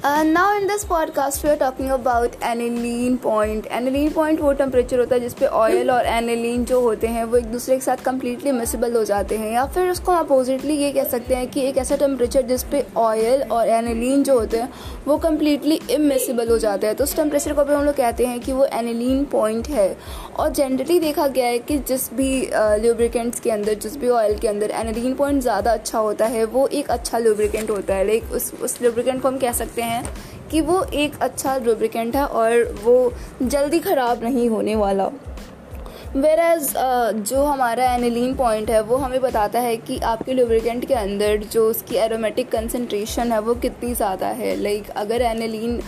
Uh, now in this podcast we are talking about aniline point. Point वो temperature होता है जिसपे oil और एनिलीन जो होते हैं वो एक दूसरे के साथ कम्प्लीटली मिसिबल हो जाते हैं। या फिर उसको अपोजिटली ये कह सकते हैं कि एक ऐसा टेम्परेचर जिसपे ऑयल और एनिलीन जो होते हैं वो कम्प्लीटली इमिसिबल हो जाते हैं। तो उस टेम्परेचर को भी हम लोग कहते हैं कि वो एनिलीन पॉइंट है। और जनरली देखा गया है कि जिस भी लुब्रिकेंट्स के अंदर जिस भी ऑयल के अंदर एनिलीन पॉइंट ज़्यादा अच्छा होता है वो एक अच्छा लुब्रिकेंट होता है। लाइक उस उस लुब्रिकेंट को हम कह सकते हैं कि वो एक अच्छा लुब्रिकेंट है और वो जल्दी ख़राब नहीं होने वाला। वेर एज uh, जो हमारा एनिलीन पॉइंट है वो हमें बताता है कि आपके लुब्रिकेंट के अंदर जो उसकी एरोमेटिक कंसनट्रेशन है वो कितनी ज़्यादा है। लाइक like, अगर एनिलीन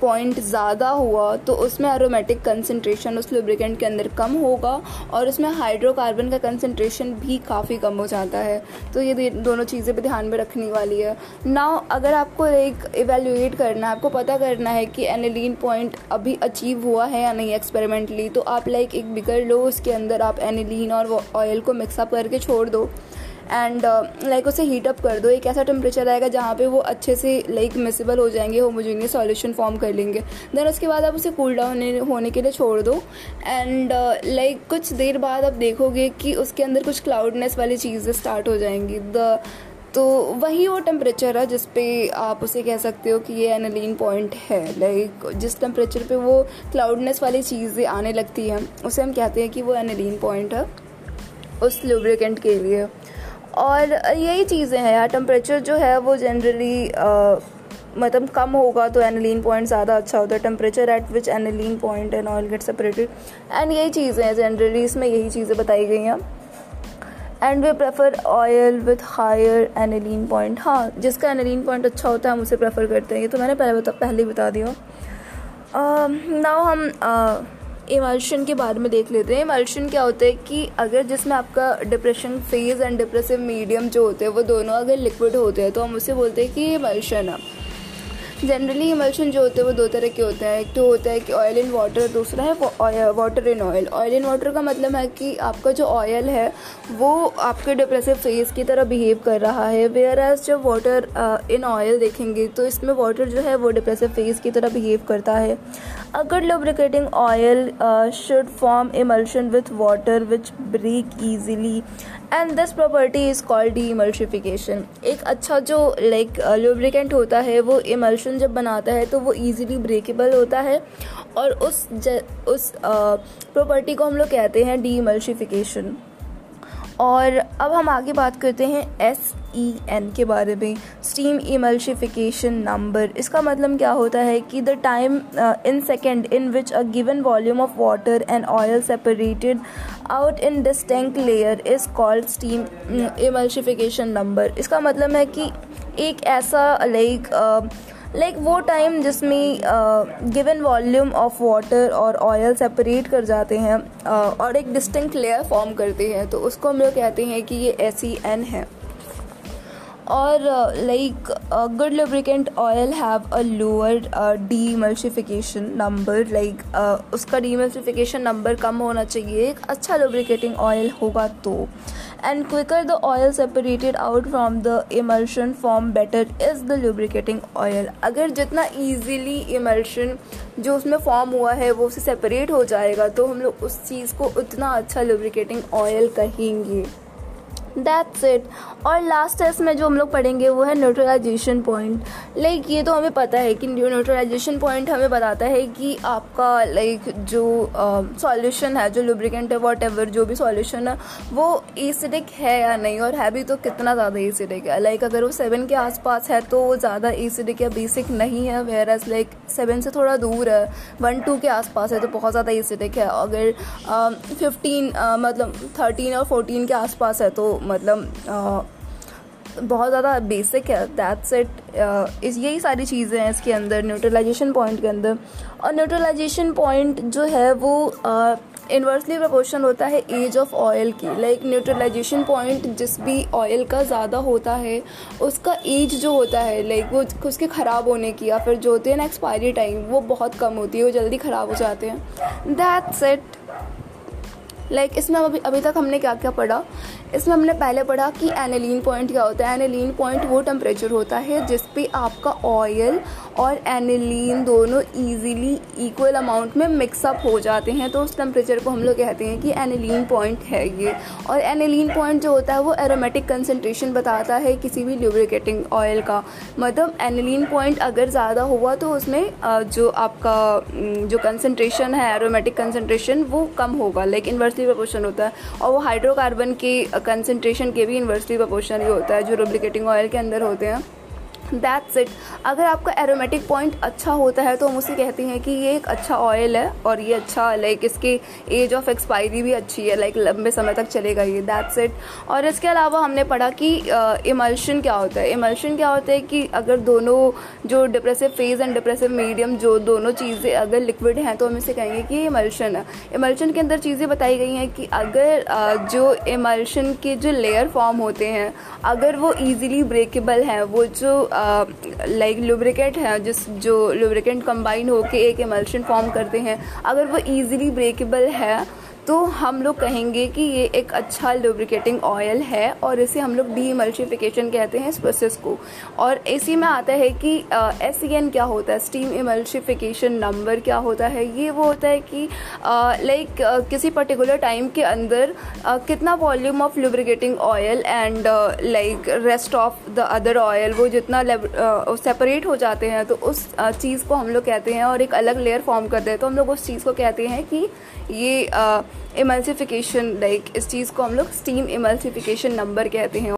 पॉइंट ज़्यादा हुआ तो उसमें एरोमेटिक कंसनट्रेशन उस लुब्रिकेंट के अंदर कम होगा और उसमें हाइड्रोकार्बन का कंसनट्रेशन भी काफ़ी कम हो जाता है। तो ये दोनों चीज़ें भी ध्यान में रखने वाली है। नाउ अगर आपको एक इवेल्यूएट करना है आपको पता करना है कि एनिलीन पॉइंट अभी अचीव हुआ है या नहीं एक्सपेरिमेंटली तो आप लाइक एक कर लो उसके अंदर आप एनिलीन और वो ऑयल को मिक्सअप करके छोड़ दो। एंड लाइक uh, उसे हीट अप कर दो। एक ऐसा टेम्परेचर आएगा जहाँ पे वो अच्छे से लाइक मिसिबल हो जाएँगे होमोजीनियस सॉल्यूशन फॉर्म कर लेंगे। देन उसके बाद आप उसे कूल डाउन होने के लिए छोड़ दो। एंड लाइक uh, कुछ देर बाद आप देखोगे कि उसके अंदर कुछ क्लाउडनेस वाली चीज़ें स्टार्ट हो जाएँगी। द तो वही वो टेम्परेचर है जिस पे आप उसे कह सकते हो कि ये एनालीन पॉइंट है। लाइक जिस टेम्परेचर पे वो क्लाउडनेस वाली चीज़ें आने लगती हैं, उसे हम कहते हैं कि वो एनालीन पॉइंट है उस लुब्रिकेंट के लिए। और यही चीज़ें हैं यार टेम्परेचर जो है वो जनरली मतलब कम होगा तो एनालीन पॉइंट ज़्यादा अच्छा होता है। Temperature at which aniline point and oil get separated and यही चीज़ें हैं जनरली इसमें यही चीज़ें बताई गई हैं। And we prefer oil with higher aniline point हाँ जिसका एनलिन पॉइंट अच्छा होता है, हम उसे प्रेफर करते हैं। ये तो मैंने पहले बता, पहले ही बता दिया नाउ हम इमल्शन के बारे में देख लेते हैं। इमल्शन क्या होता है कि अगर जिसमें आपका depression phase and depressive medium जो होते हैं, वो दोनों अगर लिक्विड होते हैं तो हम उसे बोलते हैं कि इमल्शन है। जनरली इमल्शन जो होते हैं, वो दो तरह के होते हैं। एक तो होता है कि ऑयल इन वाटर दूसरा है water in oil oil in water का मतलब है कि आपका जो ऑयल है, वो आपके डिप्रेसिव फ़ेज़ की तरह बिहेव कर रहा है। वेयर एज जब वाटर इन ऑयल देखेंगे तो इसमें वाटर जो है, वो डिप्रेसिव फ़ेज़ की तरह बिहेव करता है। अगर lubricating oil should form emulsion with water which break easily and this property is called demulsification एक अच्छा जो लाइक लुब्रिकेंट होता है वो इमल्शन जब बनाता है तो वो ईजिली ब्रेकेबल होता है। और उस ज, उस प्रॉपर्टी uh, को हम लोग कहते हैं डी इमल्शिफिकेशन और अब हम आगे बात करते हैं एस ई एन के बारे में स्टीम इमल्शिफिकेशन नंबर इसका मतलब क्या होता है कि the time in second in which a given volume of water and oil separated out in distant layer is called steam emulsification number इसका मतलब है कि एक ऐसा लाइक लाइक वो टाइम जिसमें गिवन वॉल्यूम ऑफ़ वाटर और ऑयल सेपरेट कर जाते हैं uh, और एक डिस्टिंक्ट लेयर फॉर्म करते हैं तो उसको हम लोग कहते हैं कि ये एस एन है। और like good lubricant oil have a lower demulsification number like उसका डीमल्सिफिकेशन नंबर कम होना चाहिए एक अच्छा लुब्रिकेटिंग ऑयल होगा तो and quicker the oil separated out from the emulsion form better is the lubricating oil अगर जितना ईजीली इमल्शन जो उसमें फॉर्म हुआ है वो उससे सेपरेट हो जाएगा तो हम लोग उस चीज़ को उतना अच्छा लुब्रिकेटिंग ऑयल कहेंगे दैट्स इट और लास्ट टेस्ट में जो हम लोग पढ़ेंगे वो है न्यूट्रलाइजेशन पॉइंट लाइक ये तो हमें पता है कि न्यूट्रलाइजेशन पॉइंट हमें बताता है कि आपका लाइक like, जो सॉल्यूशन uh, है जो लुब्रिकेंट है वॉट एवर जो भी सॉल्यूशन है वो एसिडिक है या नहीं? और है भी तो कितना ज़्यादा एसिडिक है? लाइक like, अगर वो सेवन के आसपास है तो वो ज़्यादा एसिडिक या बेसिक नहीं है वेर एज लाइक सेवन से थोड़ा दूर है वन टू के आसपास है तो बहुत ज़्यादा एसिडिक है. अगर फिफ्टीन uh, uh, मतलब थर्टीन और फोर्टीन के आसपास है तो मतलब बहुत ज़्यादा बेसिक है दैट्स इट इस, यही सारी चीज़ें हैं इसके अंदर न्यूट्रलाइजेशन पॉइंट के अंदर. और न्यूट्रलाइजेशन पॉइंट जो है वो इन्वर्सली प्रपोर्शन होता है एज ऑफ़ ऑयल की. लाइक न्यूट्रलाइजेशन पॉइंट जिस भी ऑयल का ज़्यादा होता है, उसका एज जो होता है लाइक वो उसके ख़राब होने की या फिर जो होते हैं ना एक्सपायरी टाइम वो बहुत कम होती है, वो जल्दी ख़राब हो जाते हैं. दैट्स इट लाइक like, इसमें अभी अभी तक हमने क्या क्या पढ़ा? इसमें हमने पहले पढ़ा कि एनेलिन पॉइंट क्या होता है? एनेलिन पॉइंट वो टेम्परेचर होता है जिस पे आपका ऑयल और एनेलिन दोनों इजीली इक्वल अमाउंट में मिक्सअप हो जाते हैं। तो उस टेम्परेचर को हम लोग कहते हैं कि एनेलिन पॉइंट है ये। और एनेलिन पॉइंट जो होता है वो एरोमेटिक कंसनट्रेशन बताता है किसी भी ल्यूब्रिकेटिंग ऑयल का। मतलब एनेलिन पॉइंट अगर ज़्यादा हुआ तो उसमें जो आपका जो कंसनट्रेशन है एरोमेटिक कंसनट्रेशन वो कम होगा। लाइक इन्वर्सली प्रपोर्शन होता है और वो हाइड्रोकार्बन की कंसनट्रेशन के भी इन्वर्सली प्रपोर्शन भी होता है, जो रुब्लिकेटिंग ऑयल के अंदर होते हैं। दैट्स इट अगर आपका एरोमेटिक पॉइंट अच्छा होता है तो हम उसे कहते हैं कि ये एक अच्छा ऑयल है और ये अच्छा लाइक इसकी एज ऑफ़ एक्सपायरी भी अच्छी है लाइक लंबे समय तक चलेगा ये. दैट्स इट और इसके अलावा हमने पढ़ा कि इमल्शन क्या होता है. इमल्शन क्या होता है कि अगर दोनों, जो depressive phase and depressive medium जो दोनों चीज़ें अगर लिक्विड हैं तो हम इसे कहेंगे कि ये इमल्शन है. इमल्शन के अंदर चीज़ें बताई गई हैं कि अगर जो इमल्शन के जो लेयर फॉर्म होते हैं, अगर वो ईजिली ब्रेकेबल हैं, वो जो लाइक लुब्रिकेट है, जिस, जो लुब्रिकेट कंबाइन होकर एक एमल्शन फॉर्म करते हैं, अगर वो ईज़िली ब्रेकेबल है तो हम लोग कहेंगे कि ये एक अच्छा लुब्रिकेटिंग ऑयल है और इसे हम लोग डी इमल्शिफिकेशन कहते हैं इस प्रोसेस को। और इसी में आता है कि एस ई एन क्या होता है? स्टीम इमल्शिफिकेशन नंबर क्या होता है? ये वो होता है कि लाइक uh, like, uh, किसी पर्टिकुलर टाइम के अंदर uh, कितना volume of lubricating oil and like rest of the other oil वो जितना सेपरेट uh, हो जाते हैं तो उस uh, चीज़ को हम लोग कहते हैं और एक अलग लेयर फॉर्म करते हैं। तो हम लोग उस चीज़ को कहते हैं कि ये इमल्सिफिकेशन लाइक इस चीज़ को हम लोग स्टीम इमल्सिफिकेशन नंबर कहते हैं।